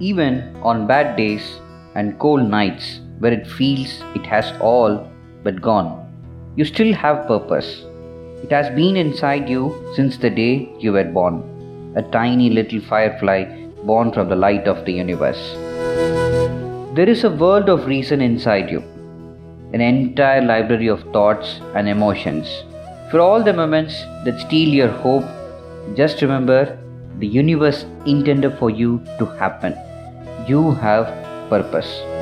even on bad days and cold nights where it feels it has all but gone, you still have purpose. It has been inside you since the day you were born, a tiny little firefly born from the light of the universe. There is a world of reason inside you, an entire library of thoughts and emotions. For all the moments that steal your hope, just remember the universe intended for you to happen. You have purpose.